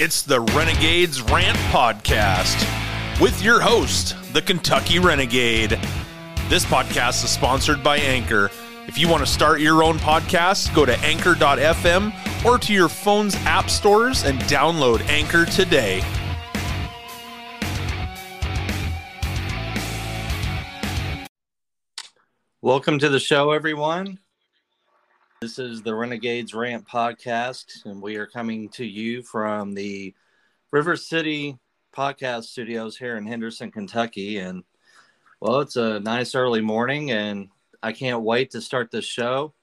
It's the Renegades Rant Podcast with your host, the Kentucky Renegade. This podcast is sponsored by Anchor. If you want to start your own podcast, go to anchor.fm or to your phone's app stores and download Anchor today. Welcome to the show, everyone. This is the Renegades Rant podcast, and we are coming to you from the River City podcast studios here in Henderson, Kentucky. And well, it's a nice early morning, and I can't wait to start this show.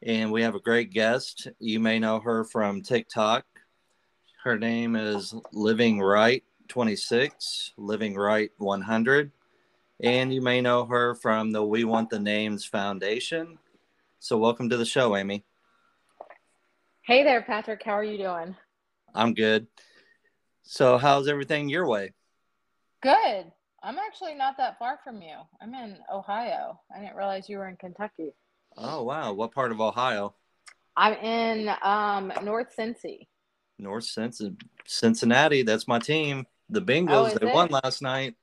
And we have a great guest. You may know her from TikTok. Her name is Living Right 26, Living Right 100. And you may know her from the We Want the Names Foundation so, welcome to the show, Amy. Hey there, Patrick. How are you doing? I'm good. So, how's everything your way? Good. I'm actually not that far from you. I'm in Ohio. I didn't realize you were in Kentucky. Oh, wow. What part of Ohio? I'm in um, North Cincy. North Cincinnati. That's my team. The Bengals, oh, they it? won last night.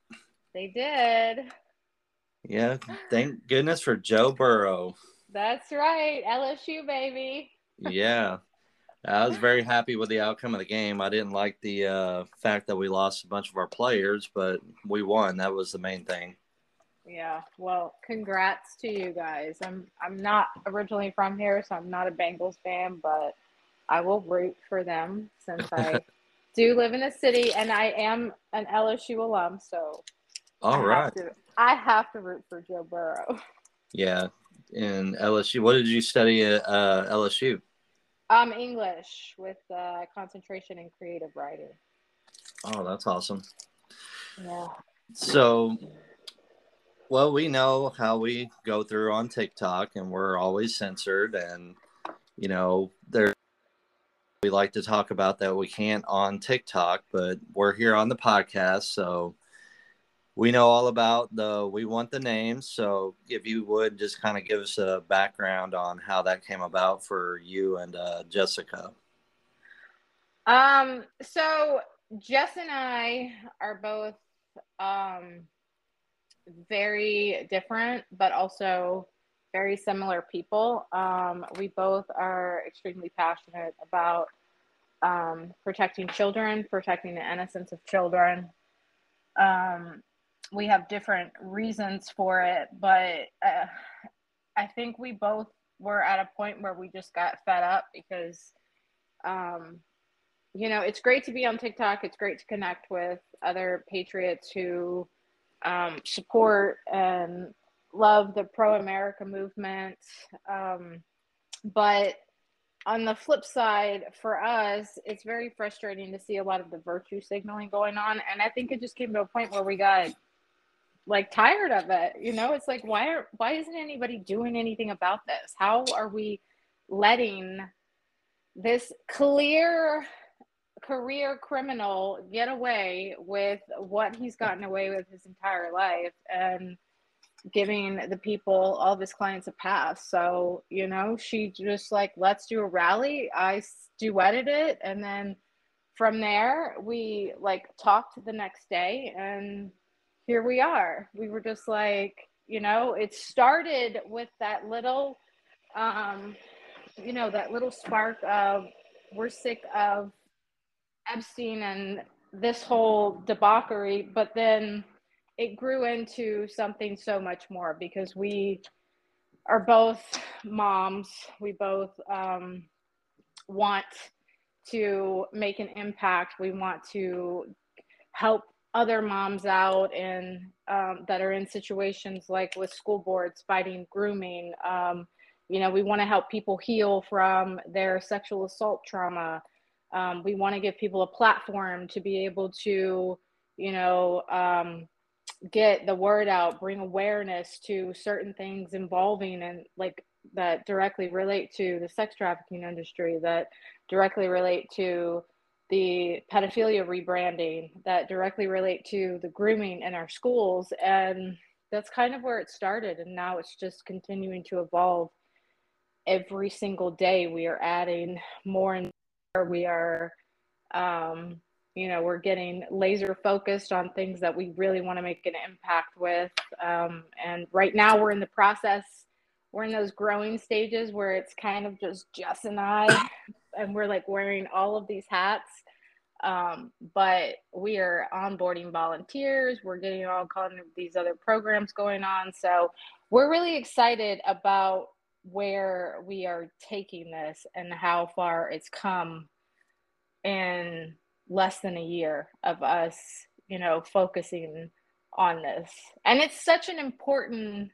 They did. Yeah. Thank goodness for Joe Burrow. That's right. LSU, baby. yeah. I was very happy with the outcome of the game. I didn't like the uh, fact that we lost a bunch of our players, but we won. That was the main thing. Yeah. Well, congrats to you guys. I'm I'm not originally from here, so I'm not a Bengals fan, but I will root for them since I do live in a city and I am an LSU alum. So, all I right, have to, I have to root for Joe Burrow. Yeah, in LSU. What did you study at uh, LSU? Um, English with uh, concentration in creative writing. Oh, that's awesome. Yeah. So, well, we know how we go through on TikTok, and we're always censored, and you know, there we like to talk about that we can't on TikTok, but we're here on the podcast, so we know all about the we want the names so if you would just kind of give us a background on how that came about for you and uh, jessica. Um so jess and i are both um very different but also very similar people. Um we both are extremely passionate about um protecting children protecting the innocence of children. Um we have different reasons for it, but uh, I think we both were at a point where we just got fed up because, um, you know, it's great to be on TikTok. It's great to connect with other patriots who um, support and love the pro America movement. Um, but on the flip side, for us, it's very frustrating to see a lot of the virtue signaling going on. And I think it just came to a point where we got like tired of it you know? It's like why are why isn't anybody doing anything about this? How are we letting this clear career criminal get away with what he's gotten away with his entire life and giving the people all of his clients a pass? So you know she just like let's do a rally i duetted it and then from there we like talked the next day and here we are. We were just like, you know, it started with that little, um, you know, that little spark of we're sick of Epstein and this whole debauchery, but then it grew into something so much more because we are both moms. We both um, want to make an impact. We want to help other moms out and um, that are in situations like with school boards fighting grooming. Um, you know, we want to help people heal from their sexual assault trauma. Um, we want to give people a platform to be able to, you know, um, get the word out, bring awareness to certain things involving and like that directly relate to the sex trafficking industry, that directly relate to the pedophilia rebranding that directly relate to the grooming in our schools. And that's kind of where it started. And now it's just continuing to evolve. Every single day, we are adding more and more. We are Um, you know, we're getting laser focused on things that we really want to make an impact with. Um, and right now we're in the process, we're in those growing stages where it's kind of just Jess and I, and we're like wearing all of these hats. Um, but we are onboarding volunteers, we're getting all kind of these other programs going on. So we're really excited about where we are taking this and how far it's come in less than a year of us, you know, focusing on this. And it's such an important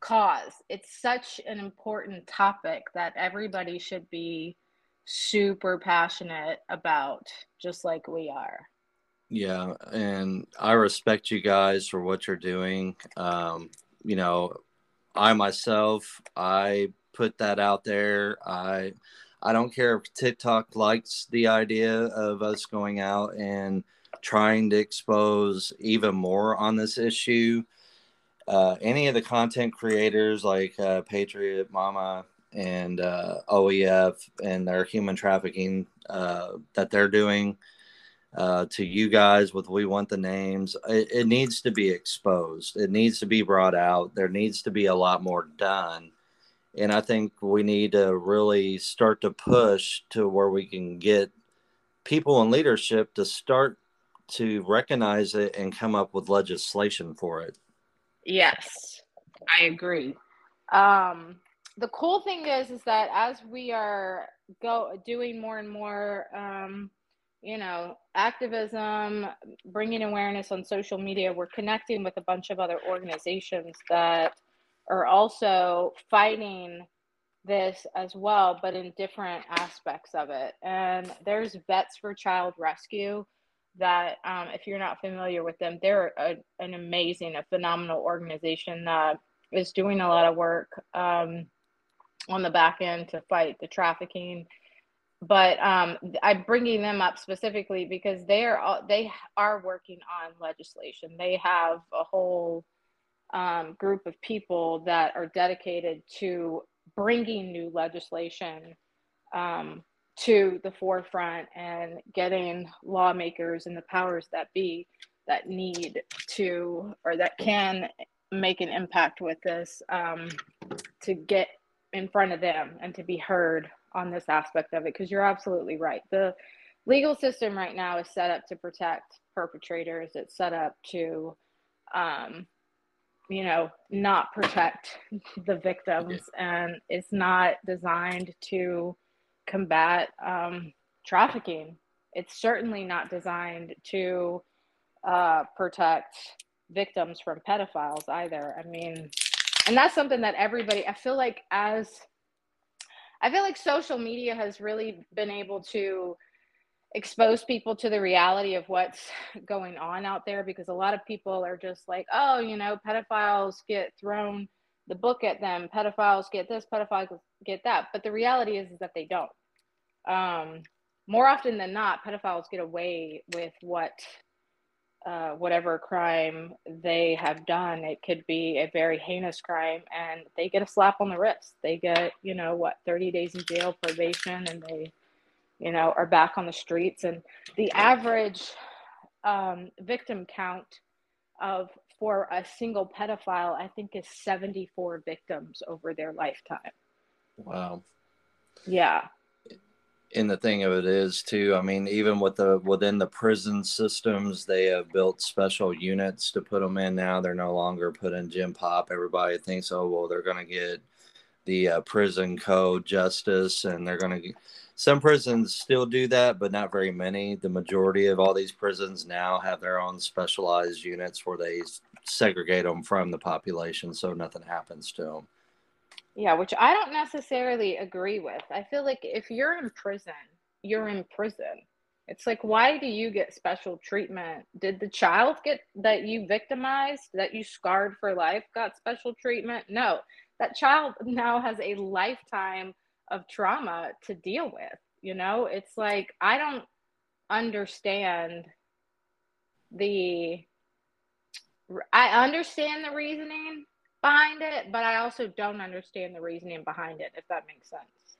cause. It's such an important topic that everybody should be super passionate about, just like we are. Yeah, and I respect you guys for what you're doing. Um, you know, I myself, I put that out there. I I don't care if TikTok likes the idea of us going out and trying to expose even more on this issue. Uh, any of the content creators like uh, Patriot Mama and uh, OEF and their human trafficking uh, that they're doing uh, to you guys with We Want the Names, it, it needs to be exposed. It needs to be brought out. There needs to be a lot more done and I think we need to really start to push to where we can get people in leadership to start to recognize it and come up with legislation for it. Yes, I agree. Um, the cool thing is, is that as we are go doing more and more, um, you know, activism, bringing awareness on social media, we're connecting with a bunch of other organizations that are also fighting this as well, but in different aspects of it. And there's Vets for Child Rescue that, um, if you're not familiar with them, they're a, an amazing, a phenomenal organization that is doing a lot of work um, on the back end to fight the trafficking. But um, I'm bringing them up specifically because they are they are working on legislation. They have a whole um, group of people that are dedicated to bringing new legislation um, to the forefront and getting lawmakers and the powers that be that need to or that can make an impact with this um, to get in front of them and to be heard on this aspect of it because you're absolutely right. The legal system right now is set up to protect perpetrators. It's set up to um, you know not protect the victims. And it's not designed to combat um, trafficking. It's certainly not designed to uh, protect victims from pedophiles either. I mean and that's something that everybody i feel like as i feel like social media has really been able to expose people to the reality of what's going on out there because a lot of people are just like, oh, you know, pedophiles get thrown the book at them, pedophiles get this, pedophiles get that. But the reality is, is that they don't. Um, more often than not, pedophiles get away with what uh, whatever crime they have done. It could be a very heinous crime, and they get a slap on the wrist. They get, you know, what, 30 days in jail, probation, and they you know, are back on the streets. And the average um, victim count of for a single pedophile, I think, is 74 victims over their lifetime. Wow. Yeah. And the thing of it is too, I mean, even with the within the prison systems, they have built special units to put them in now. They're no longer put in gen pop. Everybody thinks, oh well, they're going to get the uh, prison code justice, and they're going to some prisons still do that, but not very many. The majority of all these prisons now have their own specialized units where they segregate them from the population so nothing happens to them. Yeah, which I don't necessarily agree with. I feel like if you're in prison, you're in prison. It's like, why do you get special treatment? Did the child get that you victimized, that you scarred for life, got special treatment? No, that child now has a lifetime of trauma to deal with you know it's like i don't understand the i understand the reasoning behind it but i also don't understand the reasoning behind it if that makes sense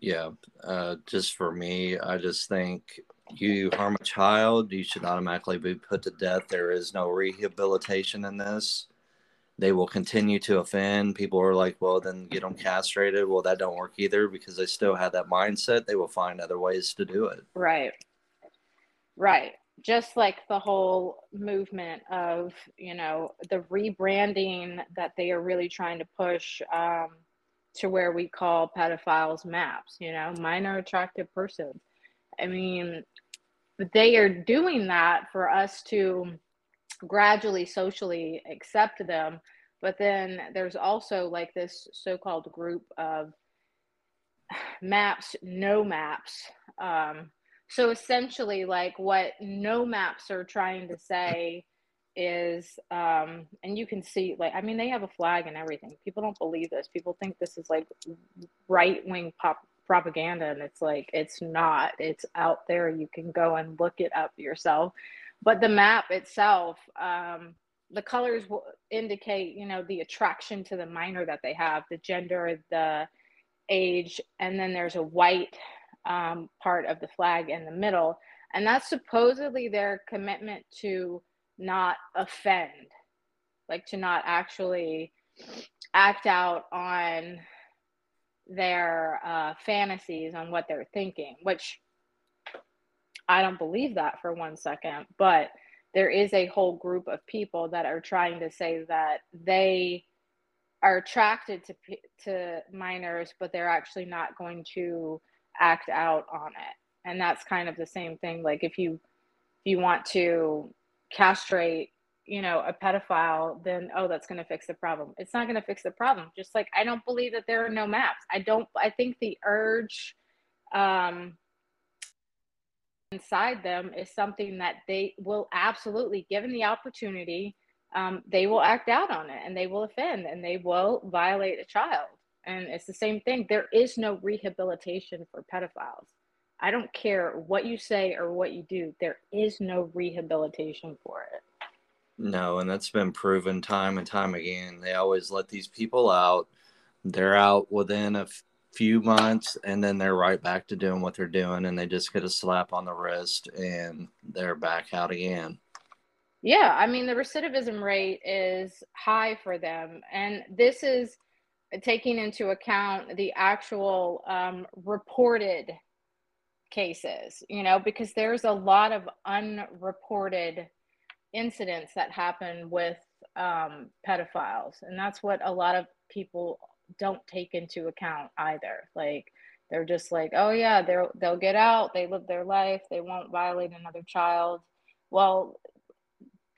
yeah uh, just for me i just think you harm a child, you should automatically be put to death. There is no rehabilitation in this. They will continue to offend. People are like, well, then get them castrated. Well, that don't work either because they still have that mindset. They will find other ways to do it. Right. Right. Just like the whole movement of, you know, the rebranding that they are really trying to push um, to where we call pedophiles maps, you know, minor attractive persons. I mean, they are doing that for us to gradually socially accept them. But then there's also like this so called group of maps, no maps. Um, so essentially, like what no maps are trying to say is um and you can see like i mean they have a flag and everything. People don't believe this. People think this is like right wing pop propaganda and it's like it's not. It's out there. You can go and look it up yourself. But the map itself um the colors will indicate you know the attraction to the minor that they have the gender the age and then there's a white um, part of the flag in the middle. And that's supposedly their commitment to not offend, like to not actually act out on their uh, fantasies, on what they're thinking, which I don't believe that for one second, but there is a whole group of people that are trying to say that they are attracted to to minors, but they're actually not going to act out on it. And that's kind of the same thing. Like if you if you want to castrate you know a pedophile then oh that's going to fix the problem it's not going to fix the problem just like i don't believe that there are no maps i don't i think the urge um inside them is something that they will absolutely given the opportunity um, they will act out on it and they will offend and they will violate a child and it's the same thing there is no rehabilitation for pedophiles I don't care what you say or what you do, there is no rehabilitation for it. No, and that's been proven time and time again. They always let these people out. They're out within a few months and then they're right back to doing what they're doing and they just get a slap on the wrist and they're back out again. Yeah, I mean the recidivism rate is high for them and this is taking into account the actual um, reported cases, you know, because there's a lot of unreported incidents that happen with um, pedophiles. And that's what a lot of people don't take into account either. Like, they're just like, oh, yeah, they're, they'll get out, they live their life, they won't violate another child. Well,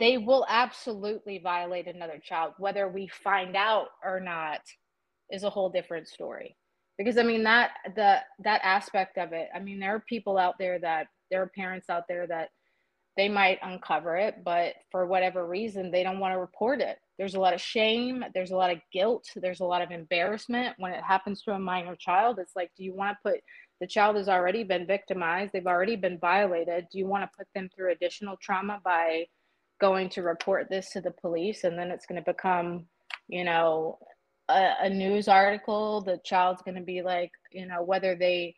they will absolutely violate another child. Whether we find out or not is a whole different story. Because i mean that the that aspect of it i mean there are people out there that there are parents out there that they might uncover it but for whatever reason they don't want to report it. There's a lot of shame there's a lot of guilt there's a lot of embarrassment when it happens to a minor child. It's like do you want to put the child has already been victimized they've already been violated do you want to put them through additional trauma by going to report this to the police and then it's going to become you know a, a news article the child's going to be like you know whether they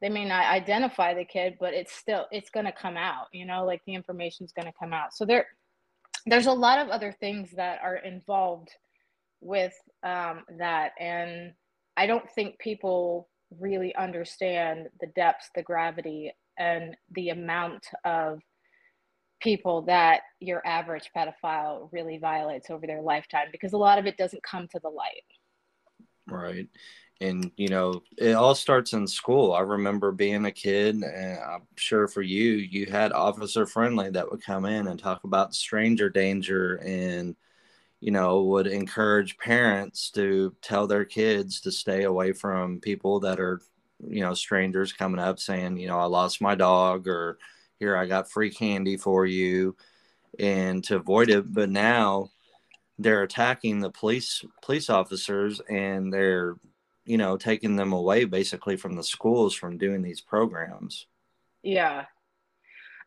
they may not identify the kid but it's still it's going to come out you know like the information is going to come out. So there there's a lot of other things that are involved with um, that and i don't think people really understand the depths the gravity and the amount of people that your average pedophile really violates over their lifetime because a lot of it doesn't come to the light. Right. And, you know, it all starts in school. I remember being a kid, and I'm sure for you, you had Officer Friendly that would come in and talk about stranger danger and, you know, would encourage parents to tell their kids to stay away from people that are, you know, strangers coming up saying, you know, I lost my dog or, here i got free candy for you and to avoid it but now they're attacking the police police officers and they're you know taking them away basically from the schools from doing these programs. Yeah.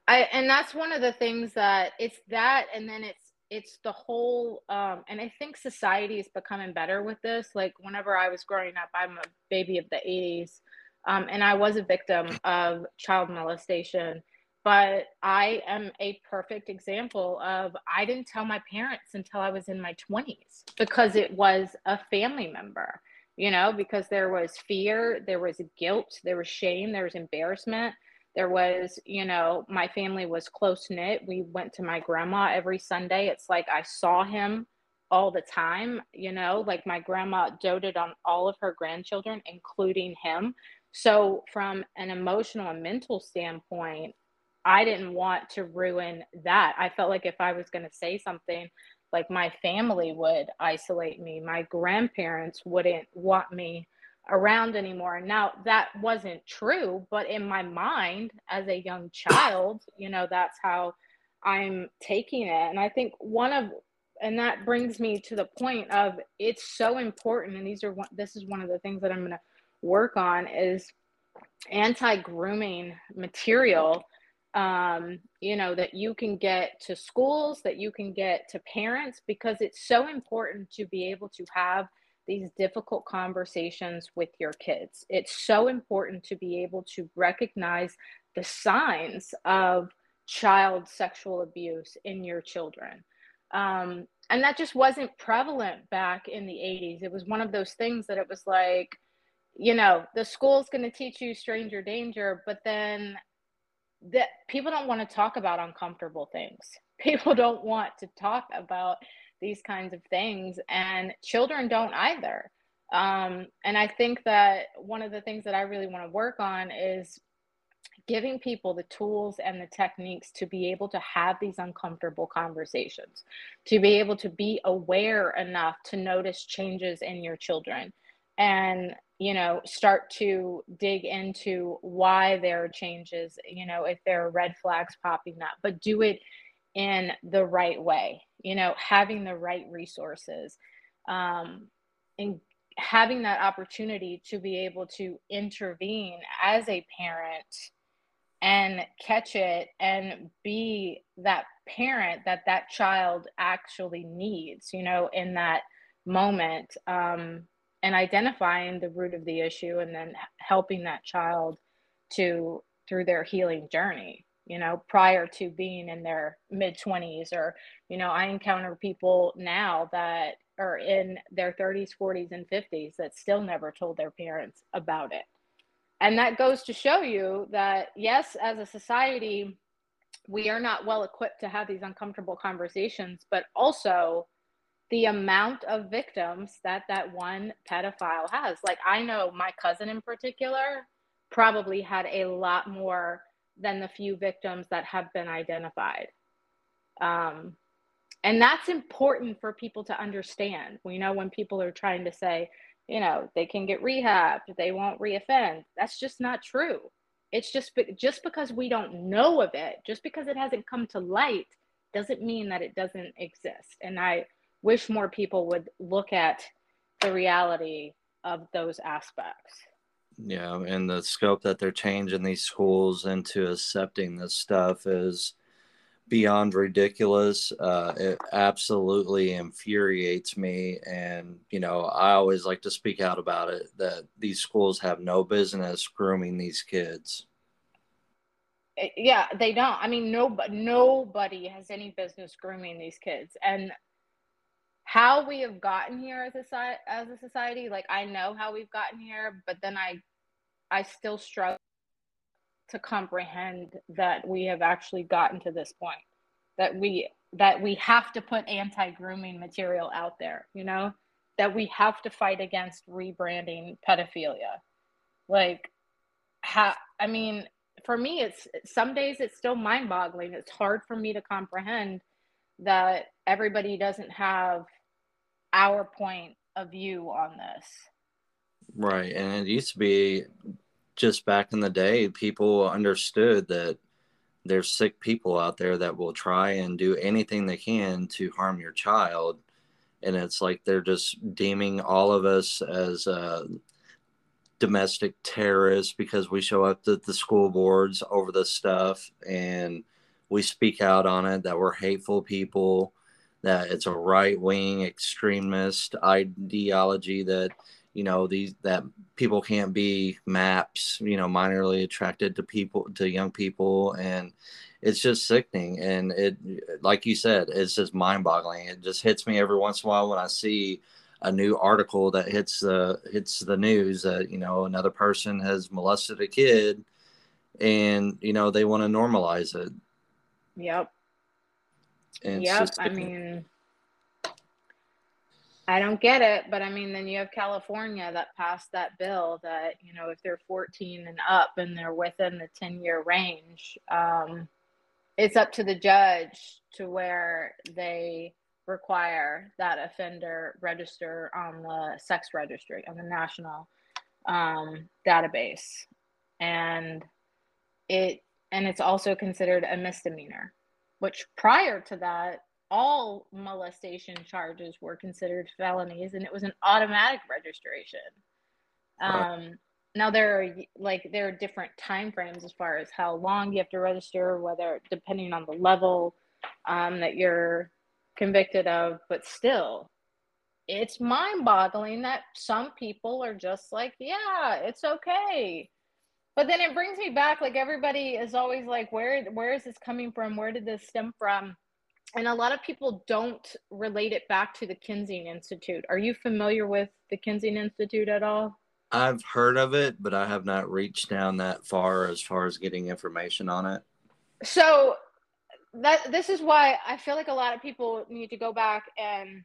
I and that's one of the things that it's that and then it's it's the whole um and i think society is becoming better with this. Like whenever i was growing up i'm a baby of the 80s um, and i was a victim of child molestation but I am a perfect example of I didn't tell my parents until I was in my 20s because it was a family member, you know, because there was fear, there was guilt, there was shame, there was embarrassment. There was, you know, my family was close knit. We went to my grandma every Sunday. It's like I saw him all the time, you know, like my grandma doted on all of her grandchildren, including him. So, from an emotional and mental standpoint, I didn't want to ruin that. I felt like if I was going to say something, like my family would isolate me, my grandparents wouldn't want me around anymore. Now, that wasn't true, but in my mind as a young child, you know, that's how I'm taking it. And I think one of and that brings me to the point of it's so important and these are one this is one of the things that I'm going to work on is anti-grooming material um, you know, that you can get to schools, that you can get to parents, because it's so important to be able to have these difficult conversations with your kids. It's so important to be able to recognize the signs of child sexual abuse in your children. Um, and that just wasn't prevalent back in the 80s. It was one of those things that it was like, you know, the school's going to teach you stranger danger, but then that people don't want to talk about uncomfortable things. People don't want to talk about these kinds of things, and children don't either. Um, and I think that one of the things that I really want to work on is giving people the tools and the techniques to be able to have these uncomfortable conversations, to be able to be aware enough to notice changes in your children and you know start to dig into why there are changes you know if there are red flags popping up but do it in the right way you know having the right resources um, and having that opportunity to be able to intervene as a parent and catch it and be that parent that that child actually needs you know in that moment um, and identifying the root of the issue and then helping that child to through their healing journey you know prior to being in their mid 20s or you know i encounter people now that are in their 30s 40s and 50s that still never told their parents about it. And that goes to show you that yes as a society we are not well equipped to have these uncomfortable conversations but also the amount of victims that that one pedophile has. Like I know my cousin in particular probably had a lot more than the few victims that have been identified. Um, and that's important for people to understand. We know when people are trying to say, you know, they can get rehabbed, they won't reoffend. That's just not true. It's just just because we don't know of it, just because it hasn't come to light, doesn't mean that it doesn't exist. And I wish more people would look at the reality of those aspects. Yeah, and the scope that they're changing these schools into accepting this stuff is beyond ridiculous. Uh, it absolutely infuriates me. And, you know, I always like to speak out about it that these schools have no business grooming these kids. Eh, yeah, they don't. I mean, no, nobody has any business grooming these kids. And how we have gotten here as a as a society like i know how we've gotten here but then i i still struggle to comprehend that we have actually gotten to this point that we that we have to put anti-grooming material out there you know? That we have to fight against rebranding pedophilia. Like how i mean for me it's some days it's still mind-boggling. It's hard for me to comprehend that everybody doesn't have our point of view on this. Right. And it used to be just back in the day, people understood that there's sick people out there that will try and do anything they can to harm your child. And it's like they're just deeming all of us as uh, domestic terrorists because we show up at the school boards over this stuff and we speak out on it that we're hateful people that it's a right wing extremist ideology that you know these that people can't be maps you know minorly attracted to people to young people. And it's just sickening. And it like you said it's just mind-boggling. It just hits me every once in a while when i see a new article that hits the hits the news that you know another person has molested a kid and you know they want to normalize it. Yep and yep i mean I don't get it, but I mean, then you have California that passed that bill that you know if they're 14 and up and they're within the 10 year range, um, it's up to the judge to where they require that offender register on the sex registry on the national um, database, and it and it's also considered a misdemeanor, which prior to that all molestation charges were considered felonies and it was an automatic registration. Um, now there are like there are different time frames as far as how long you have to register whether depending on the level um, that you're convicted of but still it's mind boggling that some people are just like yeah it's okay but then it brings me back like everybody is always like where where is this coming from where did this stem from and a lot of people don't relate it back to the Kinsey Institute. Are you familiar with the Kinsey Institute at all? I've heard of it, but I have not reached down that far as far as getting information on it. So that this is why I feel like a lot of people need to go back and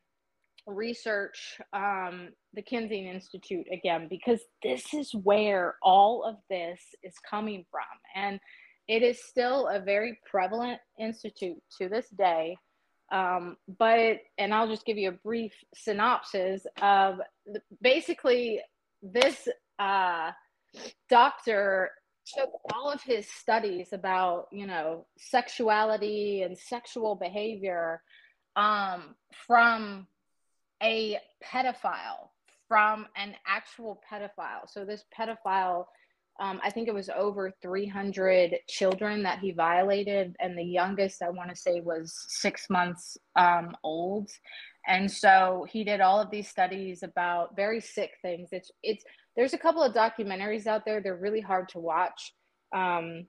research um, the Kinsey Institute again because this is where all of this is coming from, and it is still a very prevalent institute to this day. Um, but, and I'll just give you a brief synopsis of basically this uh, doctor took all of his studies about, you know, sexuality and sexual behavior um, from a pedophile, from an actual pedophile. So this pedophile um, I think it was over 300 children that he violated, and the youngest I want to say was six months um, old. And so he did all of these studies about very sick things. It's it's there's a couple of documentaries out there. They're really hard to watch, um,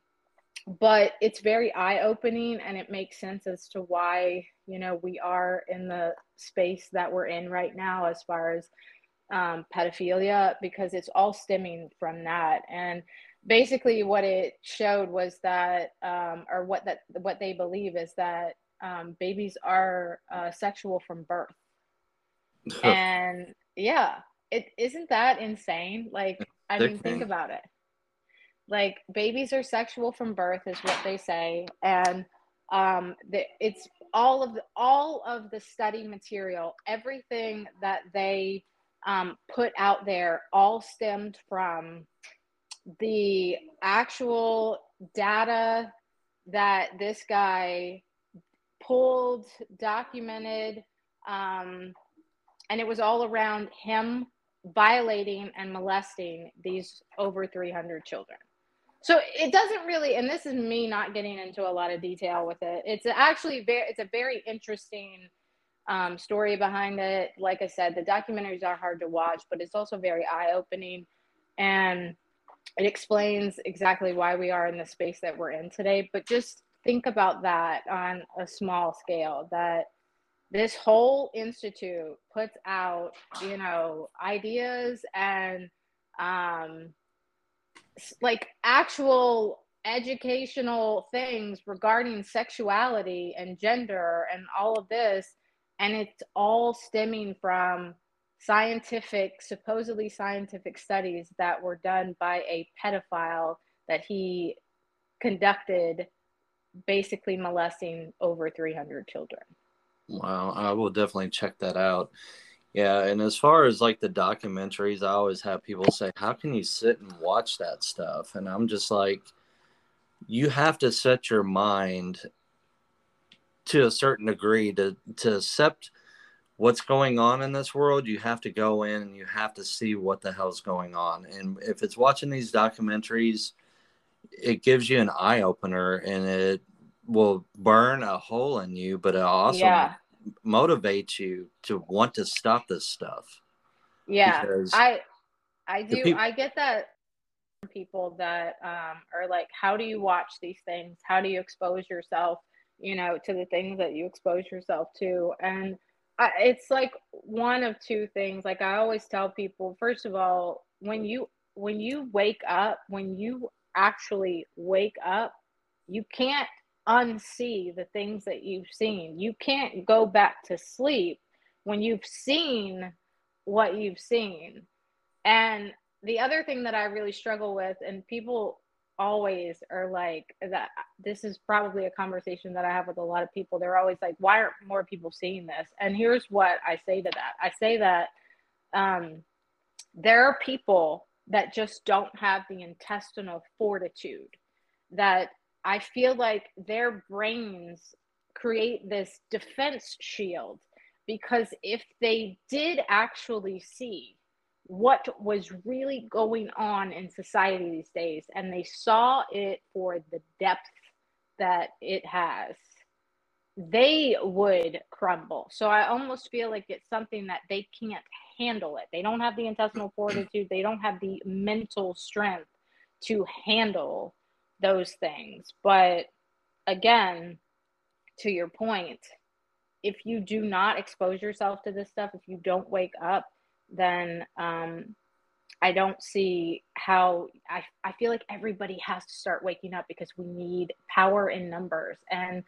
but it's very eye opening, and it makes sense as to why you know we are in the space that we're in right now as far as um, pedophilia because it's all stemming from that. And basically, what it showed was that, um, or what that what they believe is that um, babies are uh, sexual from birth. and yeah, it isn't that insane. Like, I mean, think about it. Like, babies are sexual from birth, is what they say, and um the, it's all of the all of the study material everything that they um, put out there all stemmed from the actual data that this guy pulled, documented, um, and it was all around him violating and molesting these over 300 children. So it doesn't really, and this is me not getting into a lot of detail with it. It's actually very, it's a very interesting um, story behind it. Like I said, the documentaries are hard to watch, but it's also very eye opening. And it explains exactly why we are in the space that we're in today. But just think about that on a small scale that this whole institute puts out, you know, ideas and um, like actual educational things regarding sexuality and gender and all of this and it's all stemming from scientific supposedly scientific studies that were done by a pedophile that he conducted basically molesting over 300 children. Wow i will definitely check that out yeah and as far as like the documentaries i always have people say how can you sit and watch that stuff? And i'm just like you have to set your mind to a certain degree to to accept what's going on in this world. You have to go in and you have to see what the hell's going on. And if it's watching these documentaries it gives you an eye opener and it will burn a hole in you but it also yeah. Motivates you to want to stop this stuff yeah because... i I do. I get that people that um, are like, how do you watch these things? How do you expose yourself, you know, to the things that you expose yourself to? And I, it's like one of two things. Like I always tell people, first of all, when you when you wake up, when you actually wake up, you can't unsee the things that you've seen. You can't go back to sleep when you've seen what you've seen. And the other thing that I really struggle with, and people always are like that this is probably a conversation that I have with a lot of people. They're always like, why aren't more people seeing this? And here's what I say to that. I say that um, there are people that just don't have the intestinal fortitude that I feel like their brains create this defense shield because if they did actually see what was really going on in society these days and they saw it for the depth that it has they would crumble. So i almost feel like it's something that they can't handle it. They don't have the intestinal fortitude. They don't have the mental strength to handle those things but again to your point if you do not expose yourself to this stuff if you don't wake up then um, I don't see how I, I feel like everybody has to start waking up because we need power in numbers and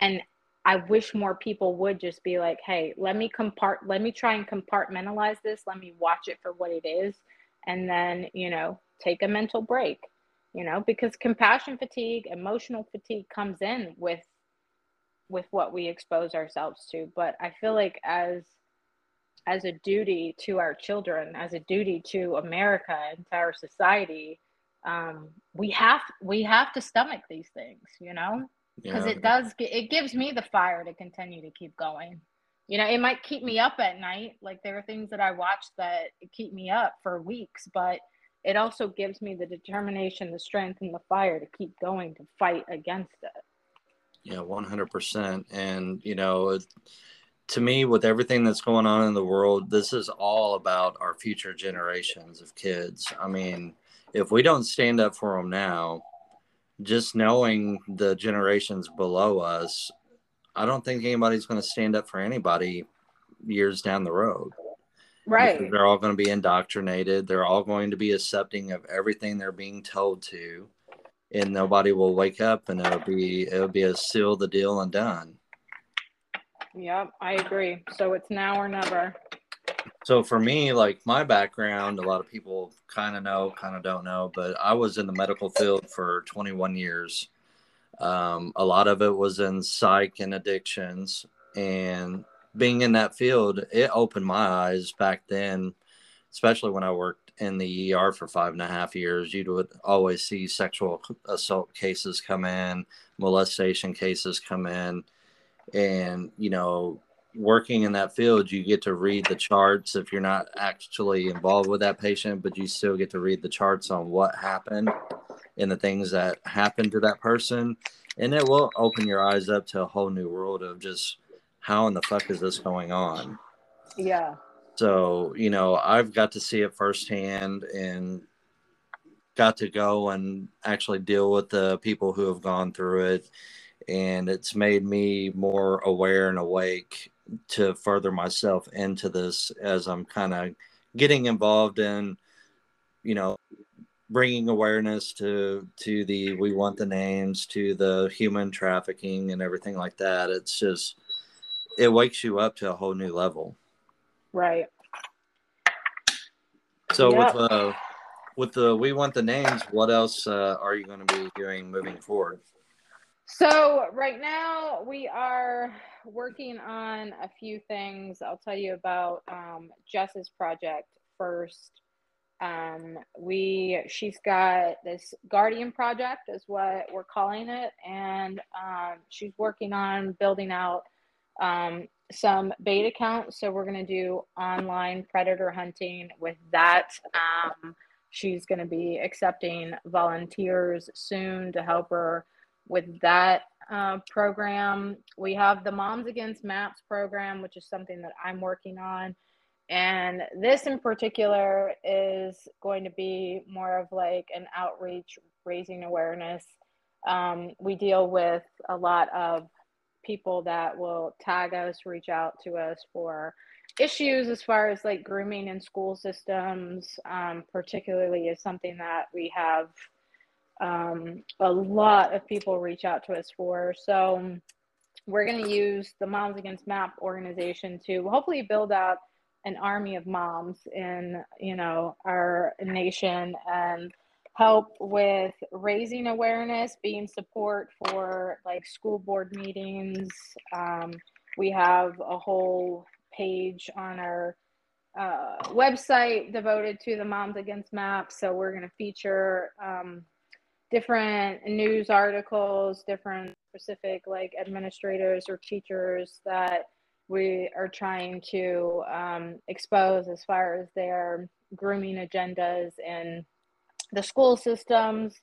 and I wish more people would just be like, hey, let me compart let me try and compartmentalize this. Let me watch it for what it is and then, you know, take a mental break. You know, because compassion fatigue, emotional fatigue comes in with with what we expose ourselves to. But I feel like as as a duty to our children, as a duty to America and to our society, um, we have we have to stomach these things, you know, because yeah. it does it gives me the fire to continue to keep going. You know, it might keep me up at night. Like there are things that I watch that keep me up for weeks, but it also gives me the determination, the strength, and the fire to keep going to fight against it. Yeah, one hundred percent. And you know to me, with everything that's going on in the world, this is all about our future generations of kids. I mean, if we don't stand up for them now, just knowing the generations below us, I don't think anybody's going to stand up for anybody years down the road. Right. They're all going to be indoctrinated. They're all going to be accepting of everything they're being told to, and nobody will wake up, and it'll be it'll be a seal the deal and done. Yep, I agree. So it's now or never. So for me, like my background, a lot of people kind of know, kind of don't know, but I was in the medical field for 21 years. Um, a lot of it was in psych and addictions. And being in that field, it opened my eyes back then, especially when I worked in the ER for five and a half years. You would always see sexual assault cases come in, molestation cases come in and you know working in that field you get to read the charts if you're not actually involved with that patient but you still get to read the charts on what happened and the things that happened to that person and it will open your eyes up to a whole new world of just how in the fuck is this going on? Yeah. So you know i've got to see it firsthand and got to go and actually deal with the people who have gone through it. And it's made me more aware and awake to further myself into this as I'm kind of getting involved in, you know, bringing awareness to to the we want the names to the human trafficking and everything like that. It's just it wakes you up to a whole new level. Right. So yep. with uh with the we want the names, what else uh, are you going to be doing moving forward? So right now we are working on a few things. I'll tell you about um, Jess's project first. Um, we she's got this guardian project is what we're calling it, and um, she's working on building out um, some bait accounts. So we're going to do online predator hunting with that. Um, she's going to be accepting volunteers soon to help her with that uh, program. We have the Moms Against Maps program, which is something that I'm working on. and this in particular is going to be more of like an outreach, raising awareness. Um, we deal with a lot of people that will tag us, reach out to us for issues as far as like grooming in school systems, um, particularly is something that we have um, a lot of people reach out to us for. So we're going to use the Moms Against MAP organization to hopefully build out an army of moms in you know our nation and help with raising awareness being support for like school board meetings. Um, we have a whole page on our uh, website devoted to the moms against map so we're going to feature um, different news articles different specific like administrators or teachers that we are trying to um, expose as far as their grooming agendas in the school systems.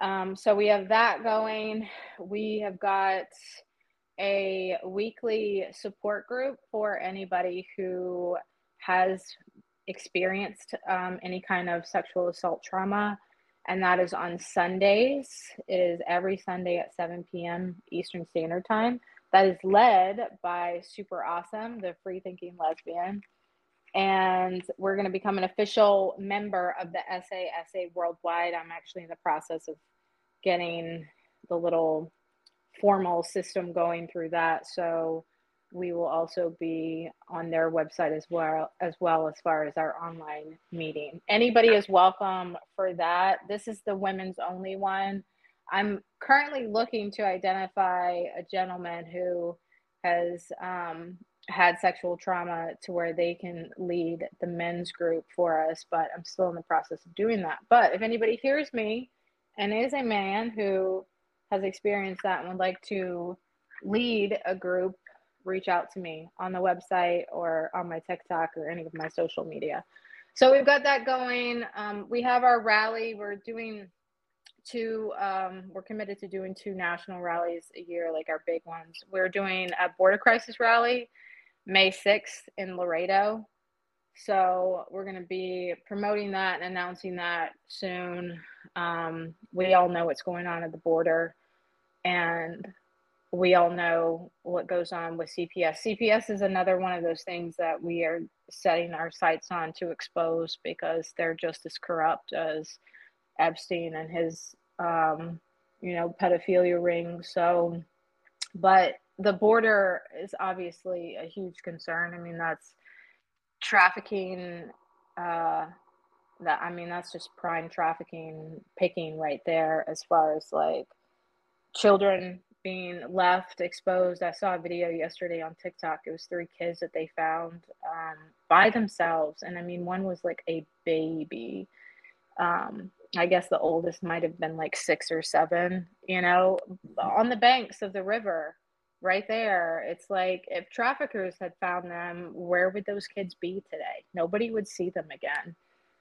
Um, so we have that going. We have got a weekly support group for anybody who has experienced um, any kind of sexual assault trauma. And that is on Sundays. It is every Sunday at 7 p.m. Eastern Standard Time that is led by Super Awesome, the free thinking lesbian. And we're going to become an official member of the SASA worldwide. I'm actually in the process of getting the little formal system going through that. So we will also be on their website as well as well as far as our online meeting. Anybody is welcome for that. This is the women's only one. I'm currently looking to identify a gentleman who has um, had sexual trauma to where they can lead the men's group for us, but I'm still in the process of doing that. But if anybody hears me and is a man who has experienced that and would like to lead a group, reach out to me on the website or on my TikTok or any of my social media. So we've got that going. Um, we have our rally. We're doing two um, we're committed to doing two national rallies a year like our big ones we're doing a border crisis rally may 6th in laredo. So we're going to be promoting that and announcing that soon. Um, we all know what's going on at the border and we all know what goes on with cps cps is another one of those things that we are setting our sights on to expose because they're just as corrupt as Epstein and his, um, you know, pedophilia ring. So, but the border is obviously a huge concern. I mean, that's trafficking. Uh, that I mean, that's just prime trafficking, picking right there as far as like children being left exposed. I saw a video yesterday on TikTok. It was three kids that they found um, by themselves, and I mean, one was like a baby. Um, I guess the oldest might have been like six or seven, you know, on the banks of the river right there. It's like if traffickers had found them, where would those kids be today? Nobody would see them again.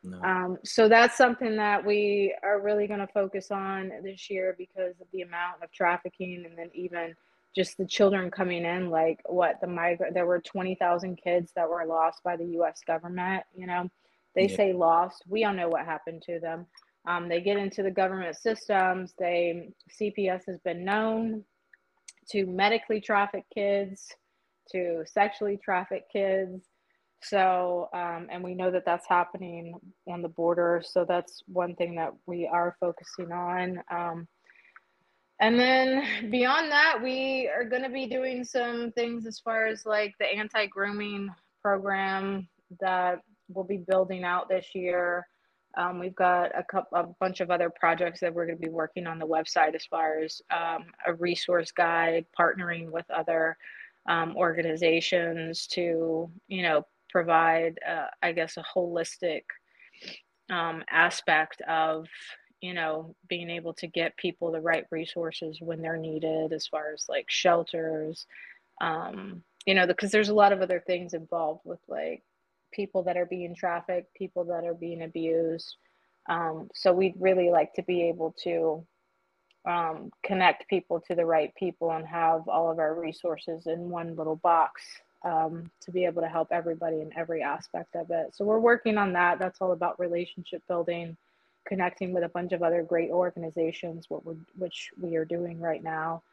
No. Um, so that's something that we are really going to focus on this year because of the amount of trafficking and then even just the children coming in like what the migrant there were 20,000 kids that were lost by the US government you know they yeah. say lost we don't know what happened to them um, they get into the government systems. They CPS has been known to medically traffic kids, to sexually traffic kids. So, um, and we know that that's happening on the border. So that's one thing that we are focusing on. Um, and then beyond that, we are going to be doing some things as far as like the anti grooming program that we'll be building out this year. Um, we've got a couple, a bunch of other projects that we're going to be working on the website as far as um, a resource guide, partnering with other um, organizations to, you know, provide, uh, I guess, a holistic um, aspect of, you know, being able to get people the right resources when they're needed, as far as like shelters, um, you know, because there's a lot of other things involved with like people that are being trafficked, people that are being abused. Um, so we'd really like to be able to um, connect people to the right people and have all of our resources in one little box um, to be able to help everybody in every aspect of it. So we're working on that. That's all about relationship building, connecting with a bunch of other great organizations, what we're, which we are doing right now.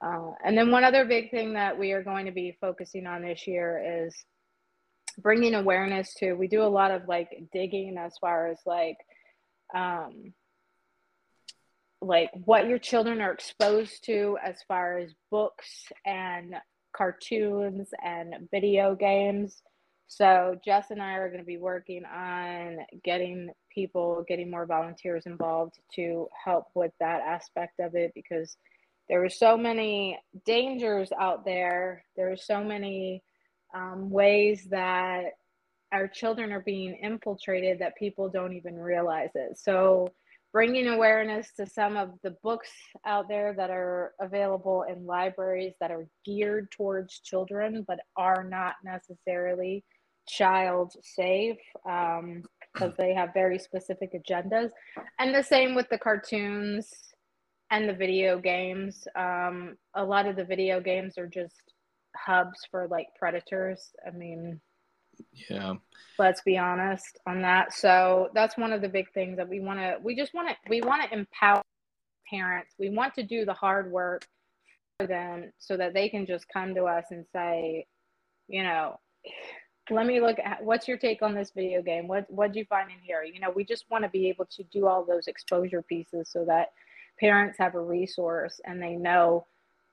Uh, and then one other big thing that we are going to be focusing on this year is bringing awareness to. We do a lot of like digging as far as like um, like what your children are exposed to as far as books and cartoons and video games. So Jess and I are going to be working on getting people, getting more volunteers involved to help with that aspect of it because there are so many dangers out there. There are so many um, ways that our children are being infiltrated that people don't even realize it. So bringing awareness to some of the books out there that are available in libraries that are geared towards children but are not necessarily child safe um, because they have very specific agendas and the same with the cartoons and the video games um, a lot of the video games are just hubs for like predators. I mean yeah. let's be honest on that. So that's one of the big things that we want to we just want to we want to empower parents. We want to do the hard work for them so that they can just come to us and say you know let me look at what's your take on this video game? What what do you find in here? You know we just want to be able to do all those exposure pieces so that parents have a resource and they know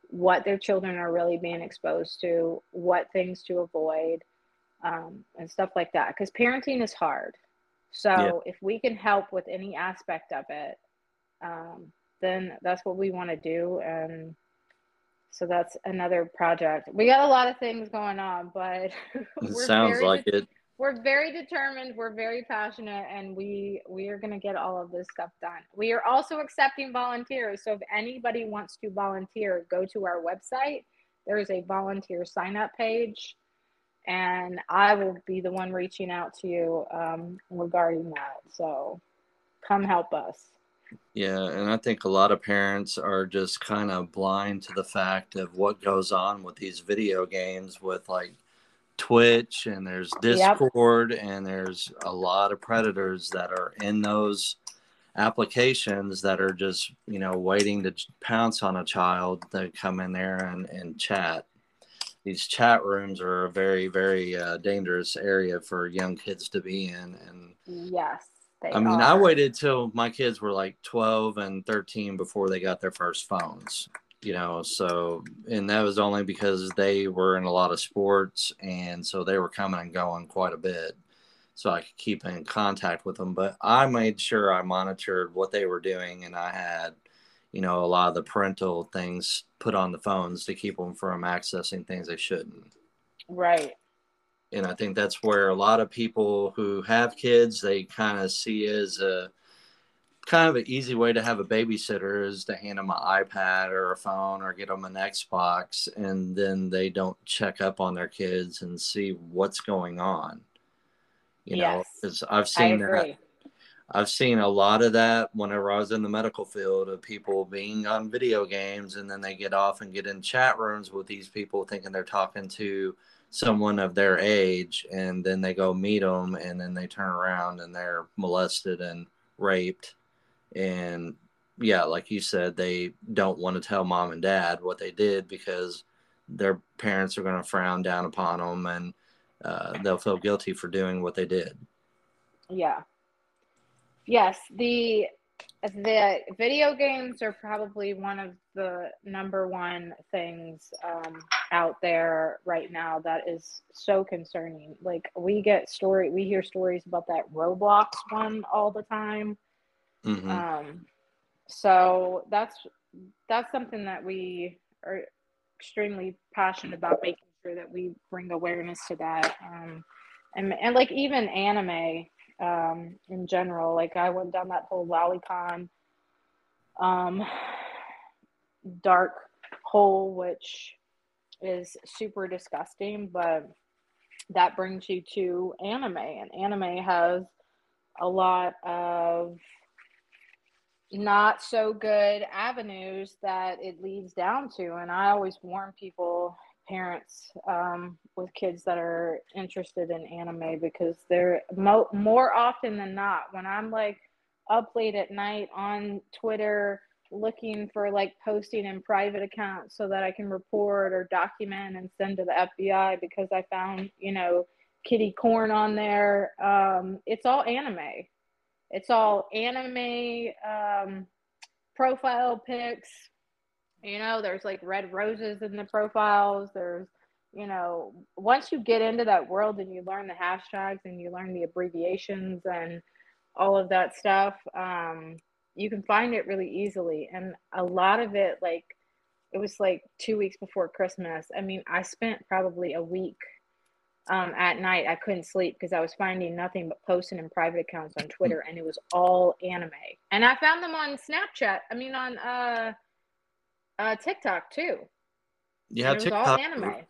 what their children are really being exposed to what things to avoid um, and stuff like that. Because parenting is hard. So yeah. if we can help with any aspect of it, um, then that's what we want to do. And so that's another project. We got a lot of things going on, but it sounds like it. We're very determined. We're very passionate, and we we are going to get all of this stuff done. We are also accepting volunteers. So if anybody wants to volunteer, go to our website. There is a volunteer sign up page and I will be the one reaching out to you um, regarding that. So come help us. Yeah, and I think a lot of parents are just kind of blind to the fact of what goes on with these video games with like Twitch and there's Discord yep. and there's a lot of predators that are in those applications that are just, you know, waiting to pounce on a child to come in there and, and chat these chat rooms are a very very uh, dangerous area for young kids to be in and yes i mean are. i waited till my kids were like 12 and 13 before they got their first phones you know so and that was only because they were in a lot of sports and so they were coming and going quite a bit so i could keep in contact with them but i made sure i monitored what they were doing and i had you know, a lot of the parental things put on the phones to keep them from accessing things they shouldn't. Right. And I think that's where a lot of people who have kids, they kind of see as a kind of an easy way to have a babysitter is to hand them an iPad or a phone or get them an Xbox, and then they don't check up on their kids and see what's going on. You yes. know, because I've seen that I've seen a lot of that whenever I was in the medical field of people being on video games and then they get off and get in chat rooms with these people thinking they're talking to someone of their age and then they go meet them and then they turn around and they're molested and raped and yeah like you said they don't want to tell mom and dad what they did because their parents are going to frown down upon them and uh, they'll feel guilty for doing what they did yeah Yes, the the video games are probably one of the number one things um, out there right now that is so concerning. Like we get story, we hear stories about that Roblox one all the time. Mm-hmm. Um, so that's that's something that we are extremely passionate about making sure that we bring awareness to that. Um, and and like even anime um, in general. Like I went down that whole lolicon um, dark hole, which is super disgusting, but that brings you to anime, and anime has a lot of not so good avenues that it leads down to. And I always warn people parents um, with kids that are interested in anime because they're mo- more often than not when I'm like up late at night on Twitter looking for like posting in private accounts so that I can report or document and send to the FBI because I found, you know, kitty corn on there. Um, it's all anime. It's all anime um, profile pics. You know, there's like red roses in the profiles. There's, you know, once you get into that world and you learn the hashtags and you learn the abbreviations and all of that stuff, um, you can find it really easily. And a lot of it, like, it was like two weeks before Christmas. I mean, I spent probably a week um, at night. I couldn't sleep because I was finding nothing but posting in private accounts on Twitter, and it was all anime. And I found them on Snapchat. I mean, on uh, uh, TikTok too. Yeah, it TikTok. all anime.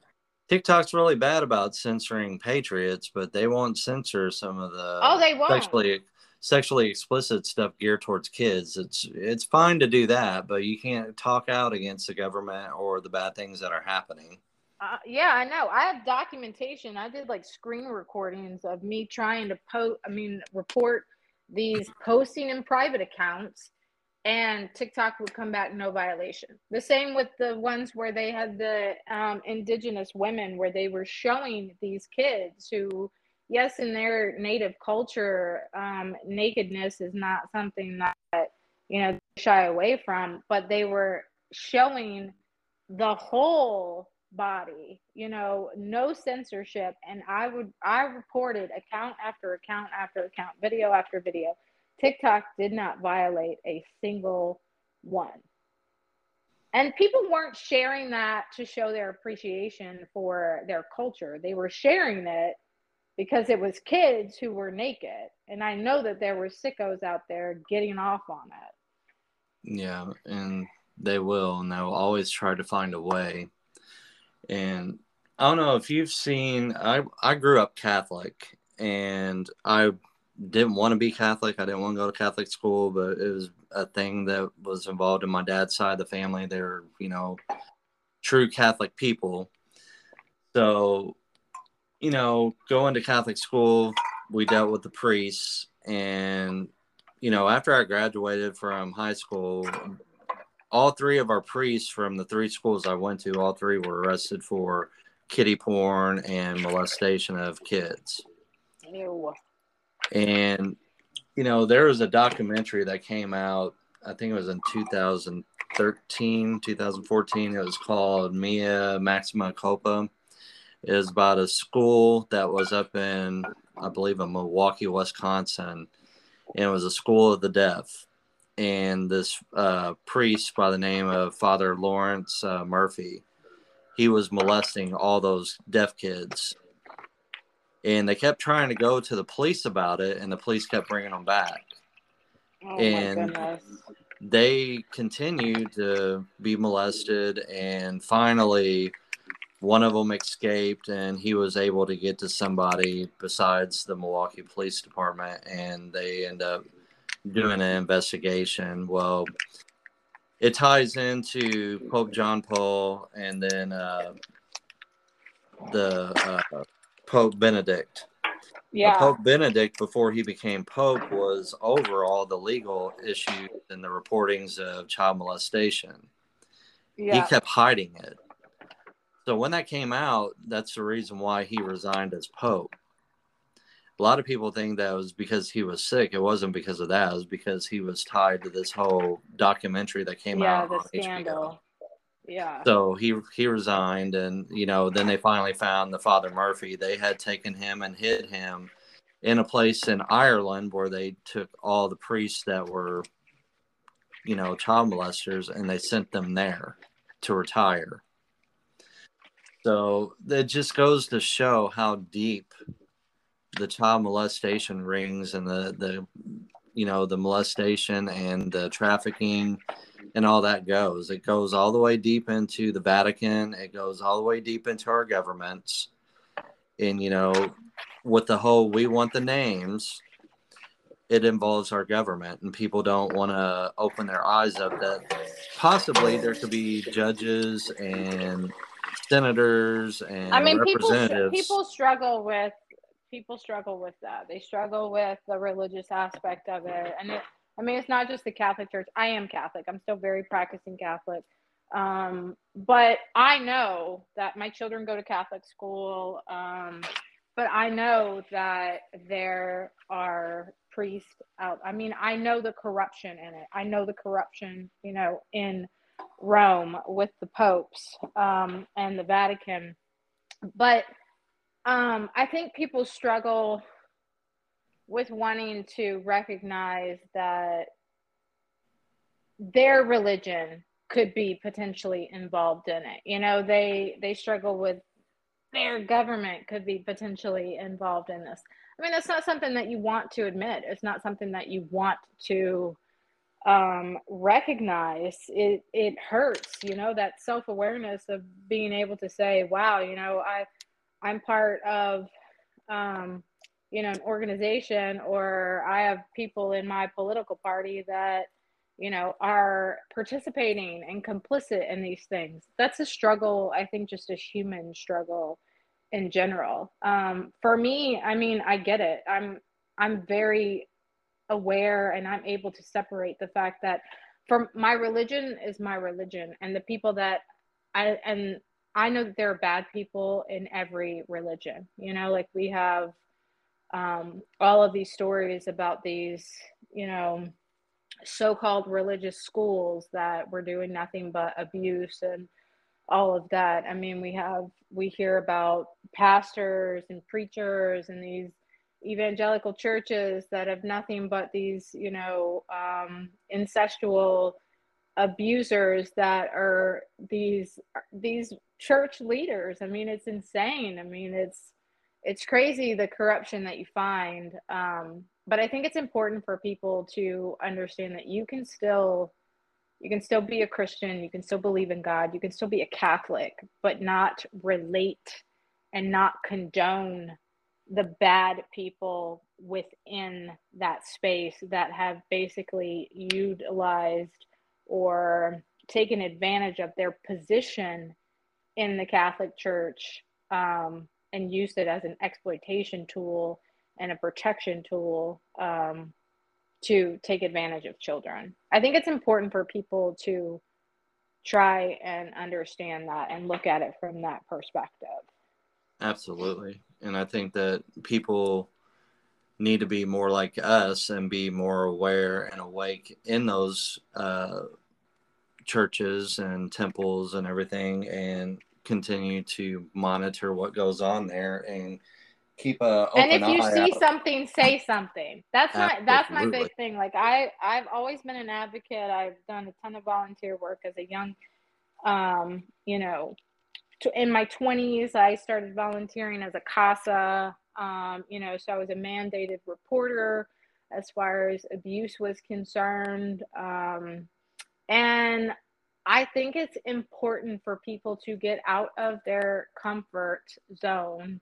TikTok's really bad about censoring patriots, but they won't censor some of the Oh, they won't. sexually sexually explicit stuff geared towards kids. It's it's fine to do that, but you can't talk out against the government or the bad things that are happening. Uh, yeah, I know. I have documentation. I did like screen recordings of me trying to post, I mean, report these posting in private accounts, and TikTok would come back no violation. The same with the ones where they had the um, indigenous women, where they were showing these kids who, yes, in their native culture, um, nakedness is not something that, you know, shy away from, but they were showing the whole body you know no censorship. And i would i reported account after account after account video after video. Tiktok did not violate a single one. And people weren't sharing that to show their appreciation for their culture. They were sharing it because it was kids who were naked. And i know that there were sickos out there getting off on it. Yeah, and they will, and they'll always try to find a way. And I don't know if you've seen. I I grew up Catholic, and I didn't want to be Catholic. I didn't want to go to Catholic school, but it was a thing that was involved in my dad's side of the family. They're you know true Catholic people. So, you know, going to Catholic school, we dealt with the priests, and you know, after I graduated from high school, all three of our priests from the three schools I went to, all three were arrested for kitty porn and molestation of kids. Ew. And, you know, there was a documentary that came out, I think it was in 2013, 2014. It was called Mea Maxima Culpa. It was about a school that was up in, I believe, in Milwaukee, Wisconsin. And it was a school of the deaf and this uh, priest by the name of Father Lawrence uh, Murphy, he was molesting all those deaf kids. And they kept trying to go to the police about it, and the police kept bringing them back. Oh And- They continued to be molested, and finally, one of them escaped, and he was able to get to somebody besides the Milwaukee Police Department, and they end up doing an investigation. Well, it ties into Pope John Paul and then uh, the uh, Pope Benedict. Yeah. Pope Benedict, before he became Pope, was over all the legal issues and the reportings of child molestation. yeah. He kept hiding it. So when that came out, that's the reason why he resigned as Pope. A lot of people think that was because he was sick. It wasn't because of that. It was because he was tied to this whole documentary that came yeah, out the on HBO. scandal. Yeah. So he he resigned, and you know, then they finally found the Father Murphy. They had taken him and hid him in a place in Ireland where they took all the priests that were, you know, child molesters, and they sent them there to retire. So it just goes to show how deep the child molestation rings and the the you know the molestation and the trafficking and all that goes. It goes all the way deep into the Vatican. It goes all the way deep into our governments. And, you know, with the whole we want the names, it involves our government. And people don't want to open their eyes up that possibly there could be judges and senators and I mean, people people struggle with people struggle with that. They struggle with the religious aspect of it, and it, I mean, it's not just the Catholic Church. I am Catholic. I'm still very practicing Catholic, um, but I know that my children go to Catholic school. Um, but I know that there are priests out. I mean, I know the corruption in it. I know the corruption, you know, in Rome with the popes um, and the Vatican. But um, I think people struggle with wanting to recognize that their religion could be potentially involved in it. You know, they they struggle with their government could be potentially involved in this. I mean, it's not something that you want to admit. It's not something that you want to um, recognize. It it hurts, you know, that self awareness of being able to say, "Wow, you know, I I'm part of, um, you know, an organization, or I have people in my political party that." you know, are participating and complicit in these things. That's a struggle, I think, just a human struggle in general. Um, for me, I mean, I get it. I'm I'm very aware and I'm able to separate the fact that from my religion is my religion and the people that I and I know that there are bad people in every religion. You know, like we have um, all of these stories about these, you know, so-called religious schools that were doing nothing but abuse and all of that. I mean, we have we hear about pastors and preachers and these evangelical churches that have nothing but these, you know, um, incestual abusers that are these these church leaders. I mean, it's insane. I mean, it's it's crazy the corruption that you find. Um, but I think it's important for people to understand that you can still you can still be a Christian, you can still believe in God, you can still be a Catholic, but not relate and not condone the bad people within that space that have basically utilized or taken advantage of their position in the Catholic Church um, and used it as an exploitation tool and a protection tool um, to take advantage of children. I think it's important for people to try and understand that and look at it from that perspective. Absolutely. And I think that people need to be more like us and be more aware and awake in those uh, churches and temples and everything and continue to monitor what goes on there and keep a and if you see out. something say something that's Absolutely. my that's my big thing like i i've always been an advocate i've done a ton of volunteer work as a young um you know in my 20s i started volunteering as a casa um you know so i was a mandated reporter as far as abuse was concerned um and I think it's important for people to get out of their comfort zone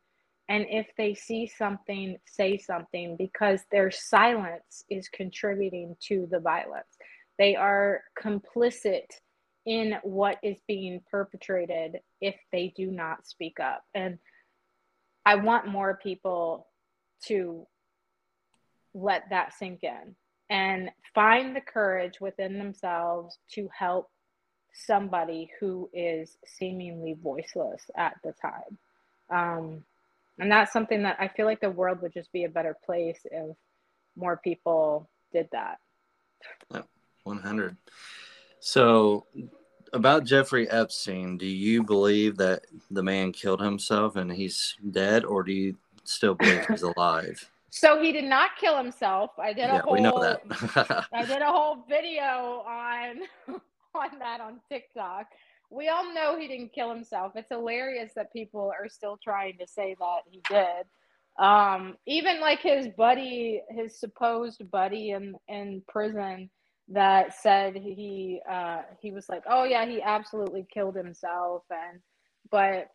and if they see something, say something because their silence is contributing to the violence. They are complicit in what is being perpetrated if they do not speak up. And I want more people to let that sink in and find the courage within themselves to help somebody who is seemingly voiceless at the time. Um, and that's something that I feel like the world would just be a better place if more people did that. 100. So, about Jeffrey Epstein, do you believe that the man killed himself and he's dead, or do you still believe he's alive? So he did not kill himself. I did a yeah, whole. We know that. I did a whole video on on that on TikTok we all know he didn't kill himself. It's hilarious that people are still trying to say that he did. Um, even like his buddy, his supposed buddy in in prison, that said he uh, he was like, oh yeah, he absolutely killed himself, and but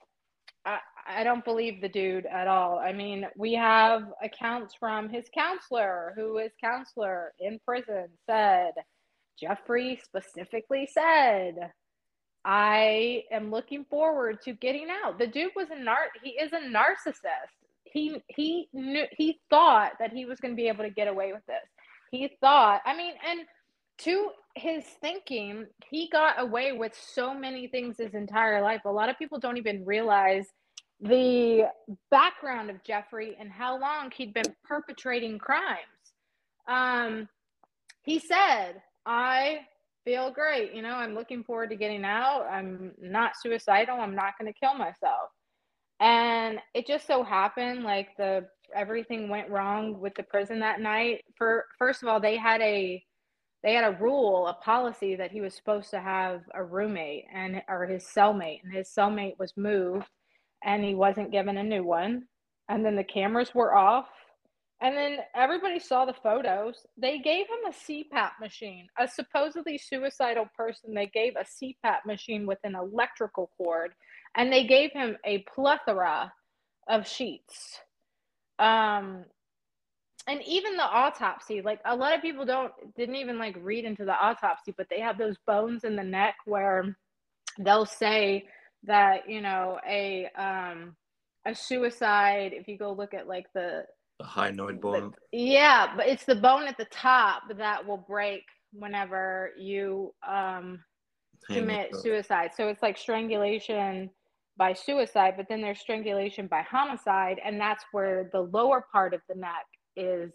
I, I don't believe the dude at all. I mean, we have accounts from his counselor, who is counselor in prison said, Jeffrey specifically said I am looking forward to getting out. The dude was a nar he is a narcissist. He he knew he thought that he was going to be able to get away with this. He thought, I mean, and to his thinking, he got away with so many things his entire life. A lot of people don't even realize the background of Jeffrey and how long he'd been perpetrating crimes. Um, he said, I feel great. You know, I'm looking forward to getting out. I'm not suicidal. I'm not going to kill myself. And it just so happened like the everything went wrong with the prison that night. For first of all, they had a they had a rule, a policy that he was supposed to have a roommate and or his cellmate, and his cellmate was moved, and he wasn't given a new one. And then the cameras were off, and then everybody saw the photos. They gave him a CPAP machine, a supposedly suicidal person. They gave a CPAP machine with an electrical cord, and they gave him a plethora of sheets. Um, and even the autopsy like a lot of people don't didn't even like read into the autopsy but they have those bones in the neck where they'll say that you know a um a suicide if you go look at like the the hyoid bone. The, yeah but it's the bone at the top that will break whenever you um commit suicide. So it's like strangulation by suicide but then there's strangulation by homicide and that's where the lower part of the neck is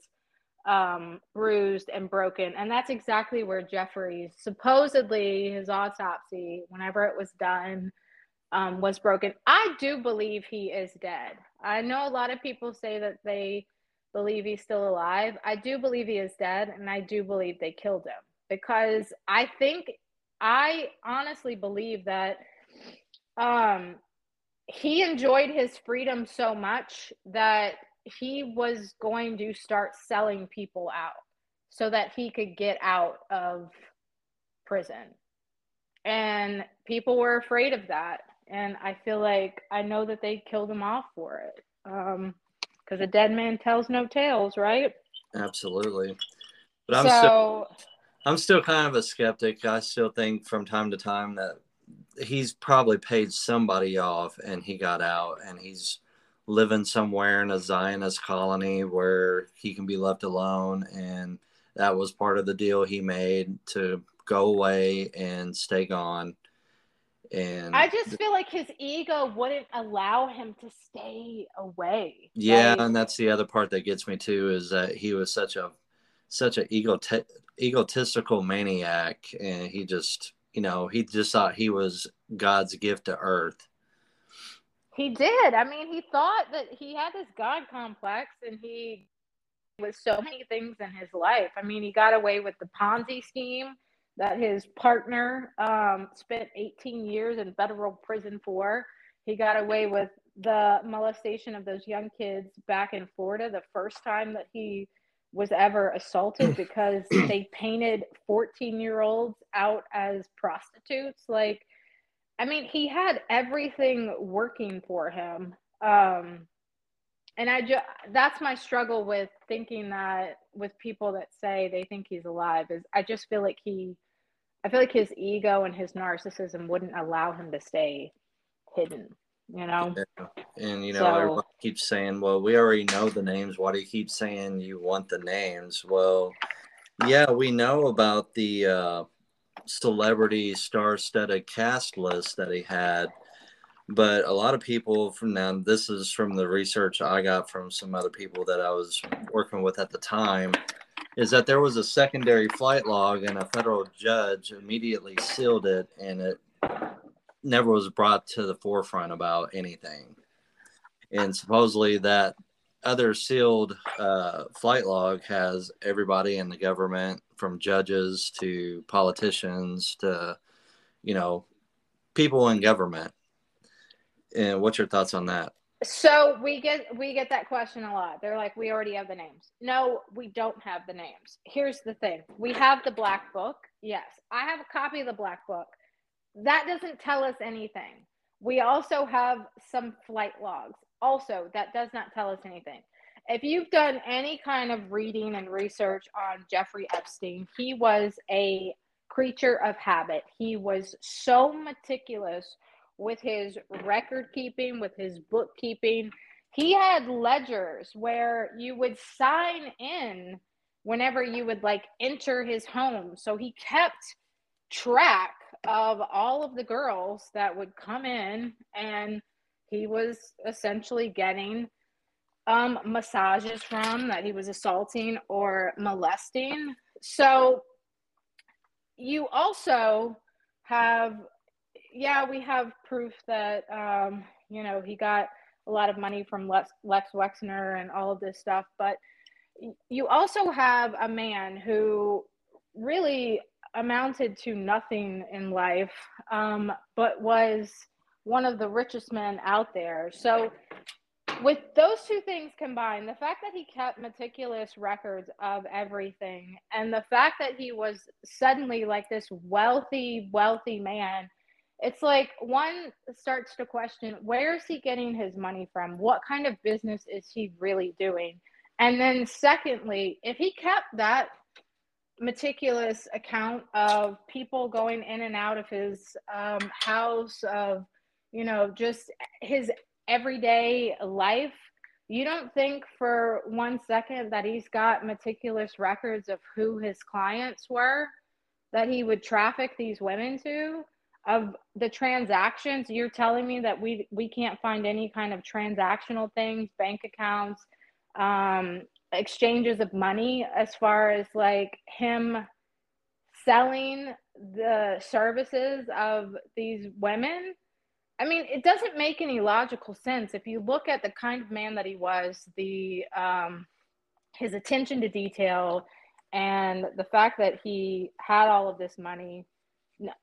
um, bruised and broken. And that's exactly where Jeffrey's supposedly his autopsy, whenever it was done, um, was broken. I do believe he is dead. I know a lot of people say that they believe he's still alive. I do believe he is dead, and I do believe they killed him because I think I honestly believe that um, he enjoyed his freedom so much that he was going to start selling people out so that he could get out of prison. And people were afraid of that. And I feel like I know that they killed him off for it. Um, because a dead man tells no tales, right? Absolutely. But I'm so, still I'm still kind of a skeptic. I still think from time to time that he's probably paid somebody off and he got out and he's living somewhere in a Zionist colony where he can be left alone. And that was part of the deal he made to go away and stay gone. And I just feel like his ego wouldn't allow him to stay away. Yeah, right? and that's the other part that gets me too is that he was such a such an egot- egotistical maniac, and he just you know he just thought he was God's gift to earth, he did. I mean, he thought that he had this God complex and he was so many things in his life. I mean, he got away with the Ponzi scheme that his partner um, spent 18 years in federal prison for. He got away with the molestation of those young kids back in Florida the first time that he was ever assaulted because they painted 14 year olds out as prostitutes. Like, I mean, he had everything working for him. Um, and I just that's my struggle with thinking that with people that say they think he's alive is I just feel like he I feel like his ego and his narcissism wouldn't allow him to stay hidden, you know. Yeah. And you know, so, everyone keeps saying, "Well, we already know the names. Why do you keep saying you want the names?" Well, yeah, we know about the uh, celebrity star-studded cast list that he had but a lot of people from now this is from the research i got from some other people that i was working with at the time is that there was a secondary flight log and a federal judge immediately sealed it and it never was brought to the forefront about anything. And supposedly that other sealed uh, flight log has everybody in the government from judges to politicians to you know people in government. And what's your thoughts on that? So we get we get that question a lot. They're like we already have the names. No we don't have the names. Here's the thing. We have the black book. Yes i have a copy of the black book. That doesn't tell us anything. We also have some flight logs. Also that does not tell us anything if you've done any kind of reading and research on Jeffrey Epstein, he was a creature of habit. He was so meticulous with his record keeping, with his bookkeeping. He had ledgers where you would sign in whenever you would like enter his home. So he kept track of all of the girls that would come in and he was essentially getting um, massages from that he was assaulting or molesting. So you also have, yeah, we have proof that, um, you know, he got a lot of money from Lex, Lex Wexner and all of this stuff. But you also have a man who really amounted to nothing in life, um, but was one of the richest men out there. So with those two things combined, the fact that he kept meticulous records of everything and the fact that he was suddenly like this wealthy, wealthy man, it's like one starts to question where is he getting his money from? What kind of business is he really doing? And then, secondly, if he kept that meticulous account of people going in and out of his um, house, of, you know, just his everyday life, you don't think for one second that he's got meticulous records of who his clients were that he would traffic these women to? Of the transactions? You're telling me that we we can't find any kind of transactional things bank accounts um exchanges of money as far as like him selling the services of these women I mean, it doesn't make any logical sense if you look at the kind of man that he was, the um, his attention to detail, and the fact that he had all of this money.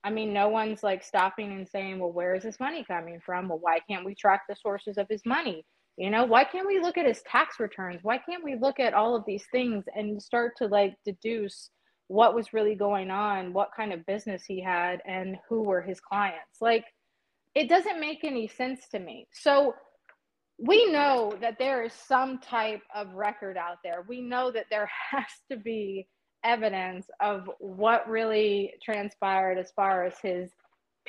I mean, no one's like stopping and saying, "Well, where is this money coming from? Well, why can't we track the sources of his money? You know, why can't we look at his tax returns? Why can't we look at all of these things and start to like deduce what was really going on, what kind of business he had, and who were his clients? Like." It doesn't make any sense to me. So we know that there is some type of record out there. We know that there has to be evidence of what really transpired as far as his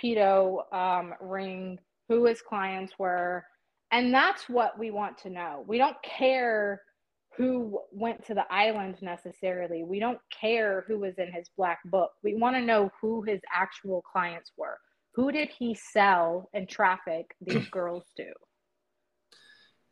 pedo um, ring, who his clients were. And that's what we want to know. We don't care who went to the island necessarily. We don't care who was in his black book. We want to know who his actual clients were who did he sell and traffic these girls to?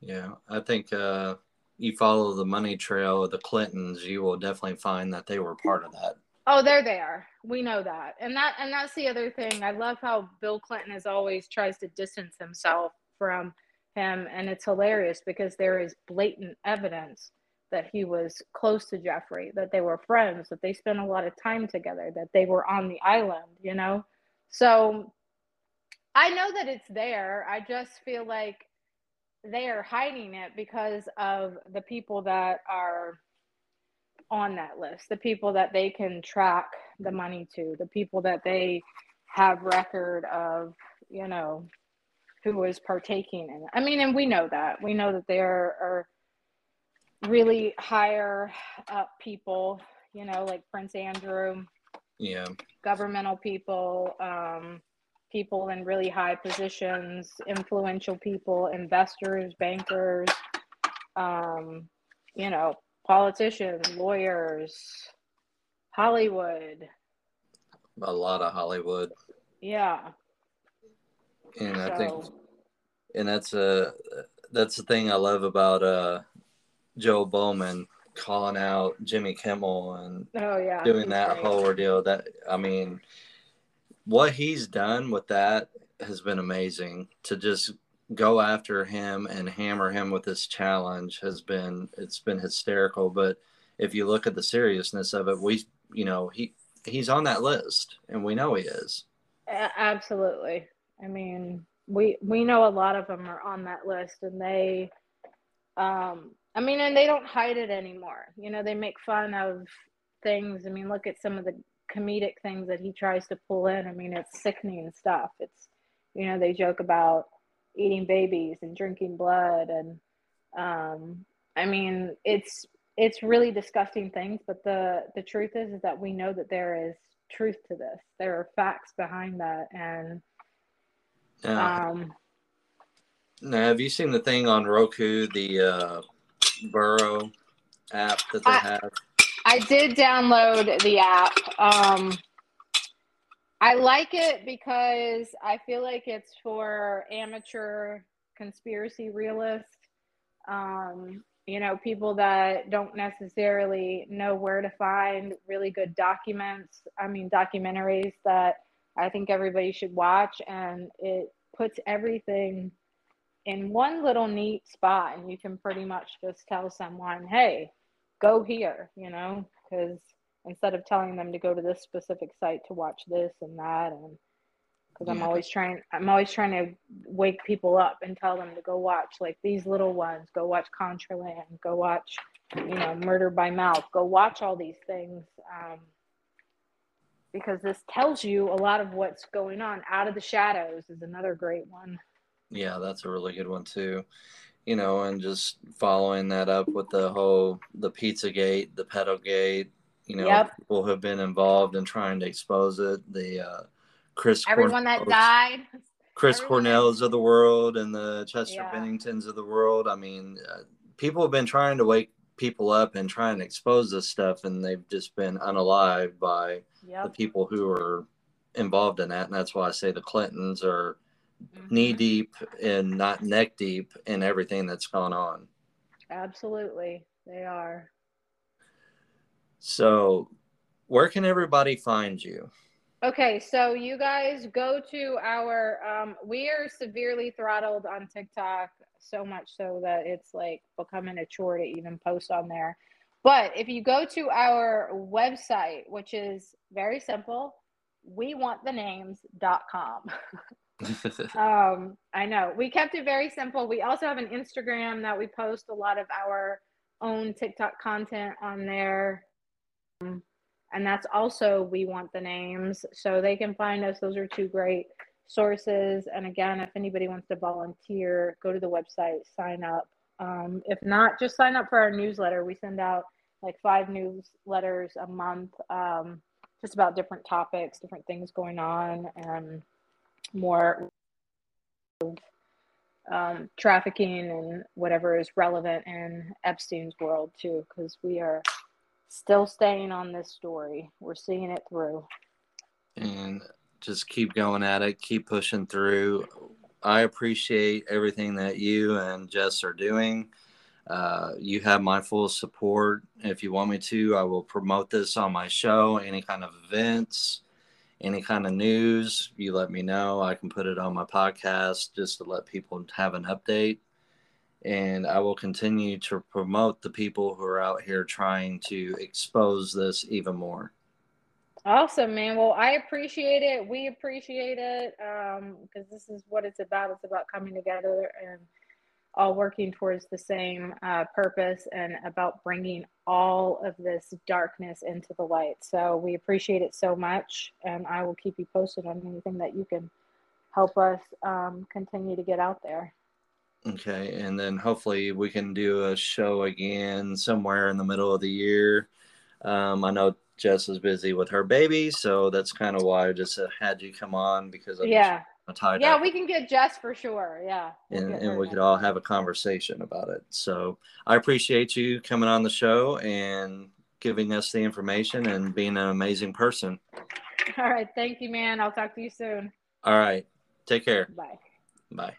Yeah, I think uh, you follow the money trail of the Clintons, you will definitely find that they were part of that. Oh, there they are. We know that, and that and that's the other thing. I love how Bill Clinton is always tries to distance himself from him, and it's hilarious because there is blatant evidence that he was close to Jeffrey, that they were friends, that they spent a lot of time together, that they were on the island. You know, so I know that it's there. I just feel like they are hiding it because of the people that are on that list, the people that they can track the money to, the people that they have record of, you know, who is partaking in it. I mean, and we know that. We know that there are really higher up people, you know, like Prince Andrew yeah. governmental people um, people in really high positions influential people investors bankers um, you know politicians lawyers hollywood. A lot of hollywood. Yeah. And so. i think and that's a that's the thing i love about uh joe bowman calling out Jimmy Kimmel and oh yeah doing that great. whole ordeal. That I mean, what he's done with that has been amazing. To just go after him and hammer him with this challenge has been it's been hysterical. But if you look at the seriousness of it, we you know he he's on that list and we know he is. Absolutely. I mean, we we know a lot of them are on that list and they um I mean, and they don't hide it anymore. You know, they make fun of things. I mean, look at some of the comedic things that he tries to pull in. I mean, it's sickening stuff. It's, you know, they joke about eating babies and drinking blood. And, um, I mean, it's, it's really disgusting things, but the, the truth is, is that we know that there is truth to this. There are facts behind that, and um, now, have you seen the thing on Roku, the uh, Burrow app that they I- have? I did download the app. Um, I like it because I feel like it's for amateur conspiracy realists. Um, you know, people that don't necessarily know where to find really good documents. I mean, documentaries that I think everybody should watch, and it puts everything in one little neat spot, and you can pretty much just tell someone, "Hey, go here," you know, because instead of telling them to go to this specific site to watch this and that, and because I'm always trying, I'm always trying to wake people up and tell them to go watch like these little ones, go watch Contraland, go watch, you know, Murder by Mouth, go watch all these things. Um, because this tells you a lot of what's going on. Out of the Shadows is another great one. Yeah, that's a really good one too. You know, and just following that up with the whole the Pizzagate, the Pedalgate. You know, Yep. people have been involved in trying to expose it. The uh, Chris Everyone that died. Chris everyone that- Cornell's of the world and the Chester Yeah. Benningtons of the world. I mean, uh, people have been trying to wake people up and try and expose this stuff, and they've just been unalived by the people who are involved in that. And that's why I say the Clintons are Knee deep and not neck deep in everything that's gone on. Absolutely. They are. So, where can everybody find you? Okay, so you guys go to our um we are severely throttled on TikTok so much so that it's like becoming a chore to even post on there. But if you go to our website, which is very simple, WeWantTheNames.com. um I know. We kept it very simple. We also have an Instagram that we post a lot of our own TikTok content on there. Um, and that's also we want the names so they can find us those are two great sources and again if anybody wants to volunteer go to the website sign up um, if not just sign up for our newsletter we send out like five newsletters a month um, just about different topics different things going on and more um, trafficking and whatever is relevant in epstein's world too because we are still staying on this story. We're seeing it through. and just keep going at it, keep pushing through. I appreciate everything that you and Jess are doing. Uh, you have my full support. If you want me to, I will promote this on my show, any kind of events, any kind of news. You let me know. I can put it on my podcast just to let people have an update. And I will continue to promote the people who are out here trying to expose this even more. Awesome, man. Well, I appreciate it. We appreciate it um, because this is what it's about. It's about coming together and all working towards the same uh, purpose and about bringing all of this darkness into the light. So we appreciate it so much, and I will keep you posted on anything that you can help us um, continue to get out there. Okay, and then hopefully we can do a show again somewhere in the middle of the year. Um, I know Jess is busy with her baby, so that's kind of why I just had you come on because I'm Yeah, just tied yeah, up, we can get Jess for sure. Yeah, we'll and, and we could all have a conversation about it. So I appreciate you coming on the show and giving us the information and being an amazing person. All right, thank you, man. I'll talk to you soon. All right, take care. Bye. Bye.